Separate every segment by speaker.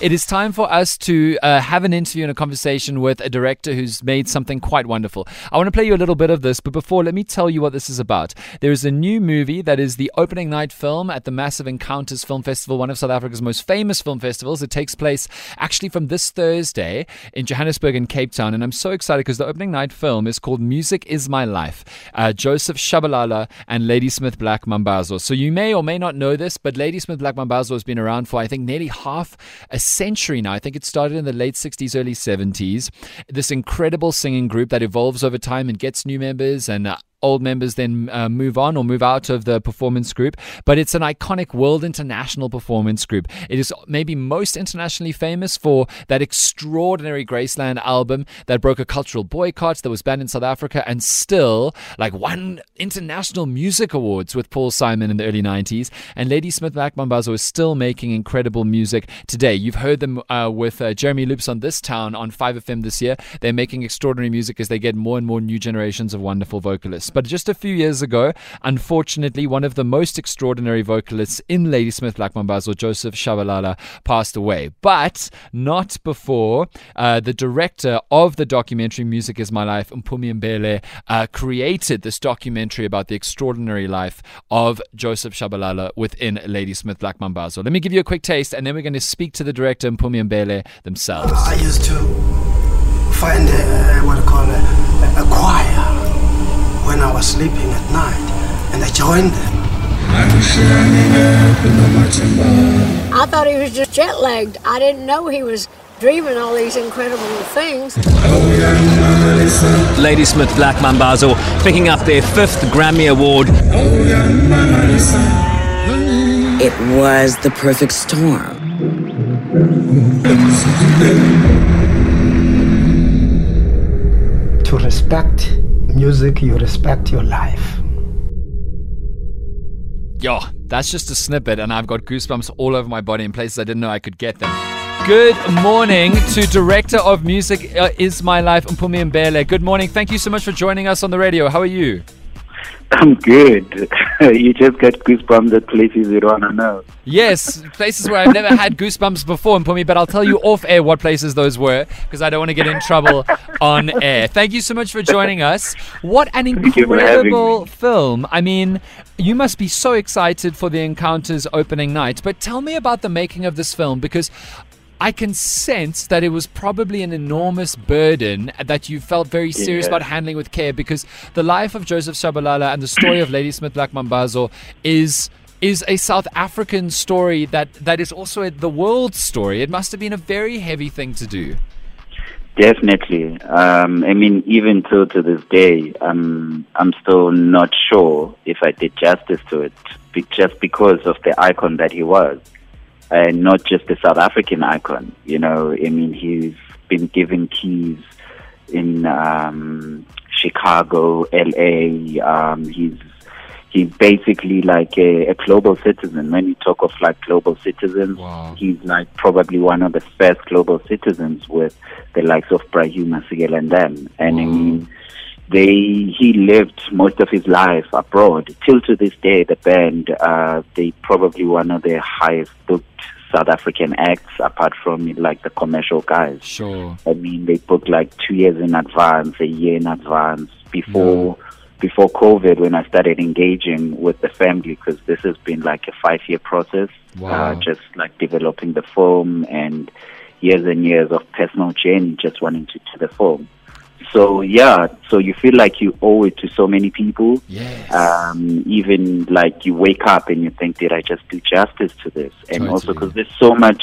Speaker 1: It is time for us to uh, have an interview and a conversation with a director who's made something quite wonderful. I want to play you a little bit of this, but before, let me tell you what this is about. There is a new movie that is the opening night film at the Massive Encounters Film Festival, one of South Africa's most famous film festivals. It takes place actually from this Thursday in Johannesburg and Cape Town, and I'm so excited because the opening night film is called Music Is My Life. Uh, Joseph Shabalala and Ladysmith Black Mambazo. So you may or may not know this, but Ladysmith Black Mambazo has been around for I think nearly half a century now. I think it started in the late 60s, early 70s. This incredible singing group that evolves over time and gets new members and uh, old members then uh, move on or move out of the performance group, but it's an iconic world international performance group. It is maybe most internationally famous for that extraordinary Graceland album that broke a cultural boycott that was banned in South Africa and still like won international music awards with Paul Simon in the early 90s. And Ladysmith Black Mambazo is still making incredible music today. You've heard them uh, with uh, Jeremy Loops on this town on 5FM this year. They're making extraordinary music as they get more and more new generations of wonderful vocalists. But just a few years ago, unfortunately, one of the most extraordinary vocalists in Ladysmith Black Mambazo, Joseph Shabalala, passed away. But not before uh, the director of the documentary Music Is My Life, Mpumi Mbele, uh, created this documentary about the extraordinary life of Joseph Shabalala within Ladysmith Black Mambazo. Let me give you a quick taste, and then we're going to speak to the director, Mpumi Mbele, themselves.
Speaker 2: I used to find a, what I call a, a choir when I was sleeping at night, and I joined them.
Speaker 3: I thought he was just jet lagged. I didn't know he was dreaming all these incredible things.
Speaker 4: Ladysmith Black Mambazo picking up their fifth Grammy Award.
Speaker 5: It was the perfect storm.
Speaker 2: To respect music, you respect your life.
Speaker 1: Yo, that's just a snippet, and I've got goosebumps all over my body in places I didn't know I could get them. Good morning to Director of Music uh, Is My Life, Mpumi Mbele. Good morning. Thank you so much for joining us on the radio. How are you?
Speaker 6: I'm good. you just get goosebumps at places you don't know.
Speaker 1: Yes, places where I've never had goosebumps before, Mpumi, but I'll tell you off air what places those were because I don't want to get in trouble on air. Thank you so much for joining us. What an
Speaker 6: you for having
Speaker 1: incredible film. I mean, you must be so excited for the Encounters opening night, but tell me about the making of this film because I can sense that it was probably an enormous burden that you felt very serious
Speaker 6: Yeah.
Speaker 1: about handling with care because the life of Joseph Shabalala and the story of Ladysmith Black Mambazo is is a South African story that, that is also a, the world story. It must have been a very heavy thing to do.
Speaker 6: Definitely. Um, I mean, even till to this day, um, I'm still not sure if I did justice to it, just because of the icon that he was, and not just the South African icon. You know, I mean, he's been given keys in um, Chicago, L.A. Um, he's he's basically like a, a global citizen. When you talk of like global citizens,
Speaker 1: Wow.
Speaker 6: he's like probably one of the first global citizens with the likes of Brahim Masekela and them. And I mean, they he lived most of his life abroad. Till to this day, the band uh, they probably one of the highest booked South African acts, apart from like the commercial guys.
Speaker 1: Sure.
Speaker 6: I mean, they booked like two years in advance, a year in advance before before COVID. When I started engaging with the family, because this has been like a five year process,
Speaker 1: Wow.
Speaker 6: uh, just like developing the film and years and years of personal journey, just wanting to to the film. So yeah, so you feel like you owe it to so many people.
Speaker 1: Yes.
Speaker 6: Um, even like you wake up and you think, did I just do justice to this? And also because there's so much,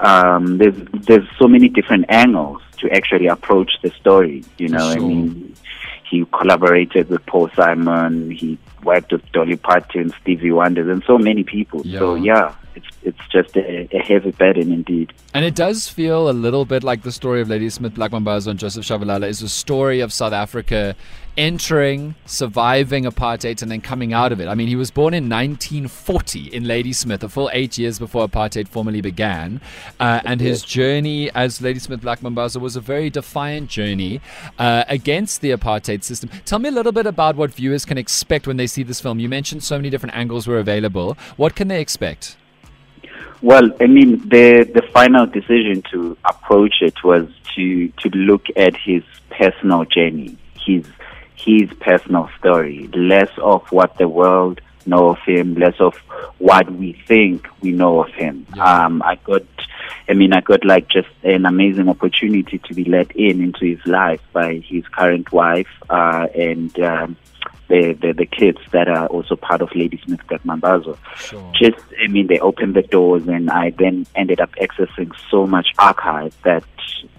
Speaker 6: um, there's there's so many different angles to actually approach the story. You know, I mean, he collaborated with Paul Simon. He worked with Dolly Parton, Stevie Wonder, and so many people. So
Speaker 1: Yeah.
Speaker 6: It's it's just a, a heavy burden indeed.
Speaker 1: And it does feel a little bit like the story of Ladysmith Black Mambazo and Joseph Shabalala is a story of South Africa entering, surviving apartheid, and then coming out of it. I mean, he was born in 1940 in Ladysmith, a full eight years before apartheid formally began. Uh, and his journey as Ladysmith Black Mambazo was a very defiant journey uh, against the apartheid system. Tell me a little bit about what viewers can expect when they see this film. You mentioned so many different angles were available. What can they expect?
Speaker 6: Well, I mean, the the final decision to approach it was to to look at his personal journey, his his personal story, less of what the world know of him, less of what we think we know of him.
Speaker 1: Yeah.
Speaker 6: Um, I got, I mean, I got like just an amazing opportunity to be let in into his life by his current wife uh, and. Um, the, the, the kids that are also part of Ladysmith Black Mambazo
Speaker 1: Sure.
Speaker 6: just I mean they opened the doors and I then ended up accessing so much archive that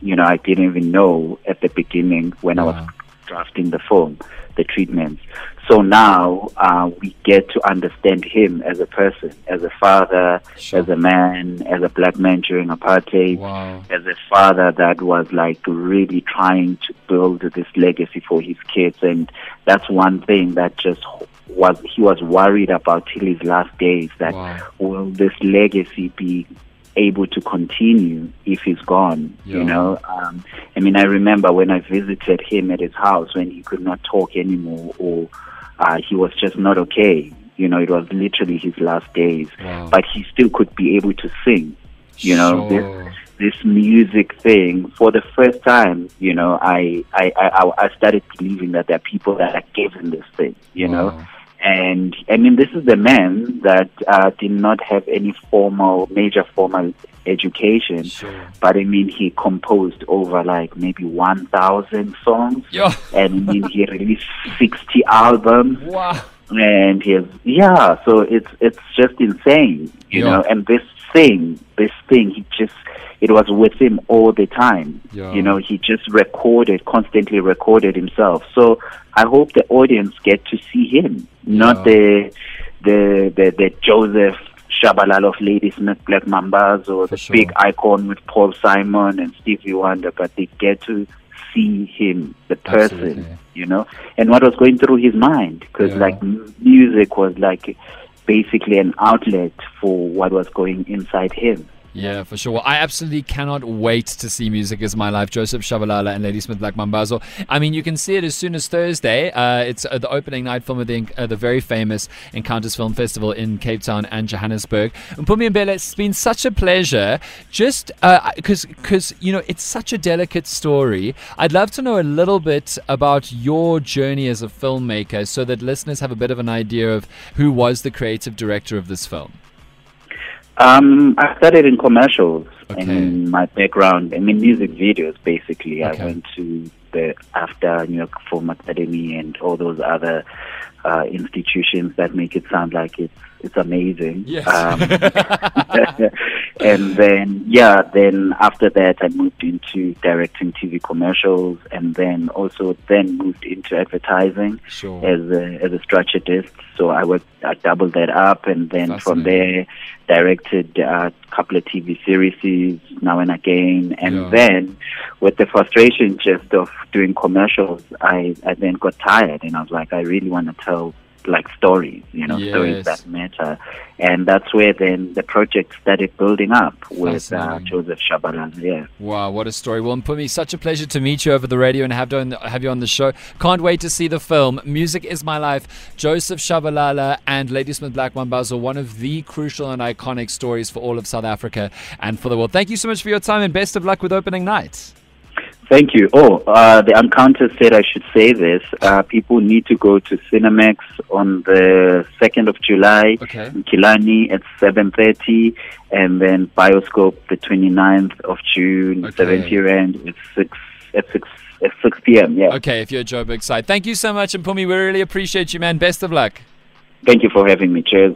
Speaker 6: you know I didn't even know at the beginning when I was. Drafting the film, the treatments. So now uh, we get to understand him as a person, as a father,
Speaker 1: Sure.
Speaker 6: as a man, as a black man during apartheid,
Speaker 1: Wow.
Speaker 6: as a father that was like really trying to build this legacy for his kids and that's one thing that just was he was worried about till his last days that
Speaker 1: Wow.
Speaker 6: will this legacy be able to continue if he's gone
Speaker 1: Yeah.
Speaker 6: you know um, i mean i remember when i visited him at his house when he could not talk anymore or uh, he was just not okay you know it was literally his last days
Speaker 1: Wow.
Speaker 6: but he still could be able to sing you know this
Speaker 1: Sure.
Speaker 6: this music thing for the first time you know I, I i i started believing that there are people that are given this thing you know
Speaker 1: Wow.
Speaker 6: And i mean this is the man that uh, did not have any formal major formal education
Speaker 1: Sure.
Speaker 6: but i mean he composed over like maybe 1000 songs
Speaker 1: Yeah.
Speaker 6: and i mean he released 60 albums
Speaker 1: Wow.
Speaker 6: And he has yeah so it's it's just insane you
Speaker 1: Yeah.
Speaker 6: know and this thing this thing he just it was with him all the time
Speaker 1: Yeah.
Speaker 6: you know he just recorded constantly recorded himself so i hope the audience get to see him not
Speaker 1: Yeah.
Speaker 6: the the the, the joseph Shabalala of Ladysmith Black Mambazo
Speaker 1: For
Speaker 6: the
Speaker 1: sure.
Speaker 6: big icon with Paul Simon and Stevie Wonder, but they get to see him, the person,
Speaker 1: Absolutely.
Speaker 6: you know, and what was going through his mind because
Speaker 1: Yeah.
Speaker 6: like music was like basically an outlet for what was going inside him.
Speaker 1: Yeah, for sure. I absolutely cannot wait to see Music is My Life, Joseph Shabalala and Ladysmith Black Mambazo. I mean, you can see it as soon as Thursday. Uh, it's uh, the opening night film of the, uh, the very famous Encounters Film Festival in Cape Town and Johannesburg. Mpumi Mbele, it's been such a pleasure. Just because, because you know, it's such a delicate story. I'd love to know a little bit about your journey as a filmmaker so that listeners have a bit of an idea of who was the creative director of this film.
Speaker 6: Um, I started in commercials.
Speaker 1: Okay.
Speaker 6: In my background, I mean, music videos. Basically,
Speaker 1: Okay.
Speaker 6: I went to the after New York Film Academy and all those other uh, institutions that make it sound like it's it's amazing.
Speaker 1: Yes.
Speaker 6: Um, and then yeah, then after that, I moved into directing TV commercials, and then also then moved into advertising
Speaker 1: Sure.
Speaker 6: as a as a strategist. So I worked, I doubled that up, and then from there directed a couple of TV series now and again, and
Speaker 1: Yeah.
Speaker 6: then with the frustration just of doing commercials, I I then got tired, and I was like, I really want to tell like stories, you know, stories that matter, and that's where then the project started building up with uh, Joseph Shabalala. Yeah.
Speaker 1: Wow, what a story. Well, Mpumi, such a pleasure to meet you over the radio and have, done, have you on the show. Can't wait to see the film. Music is My Life. Joseph Shabalala and Ladysmith Black Mambazo, one of the crucial and iconic stories for all of South Africa and for the world. Thank you so much for your time and best of luck with opening night.
Speaker 6: Thank you. Oh, uh, the Encounter said I should say this. Uh, people need to go to Cinemax on the 2nd of July
Speaker 1: Okay.
Speaker 6: in Kilani at 7.30 and then Bioscope the 29th of June,
Speaker 1: Okay.
Speaker 6: 7th Rand at 6, at 6, at 6 p.m. Yeah.
Speaker 1: Okay, if you're a Joburg side. Thank you so much. Mpumi, we really appreciate you, man. Best of luck.
Speaker 6: Thank you for having me. Cheers.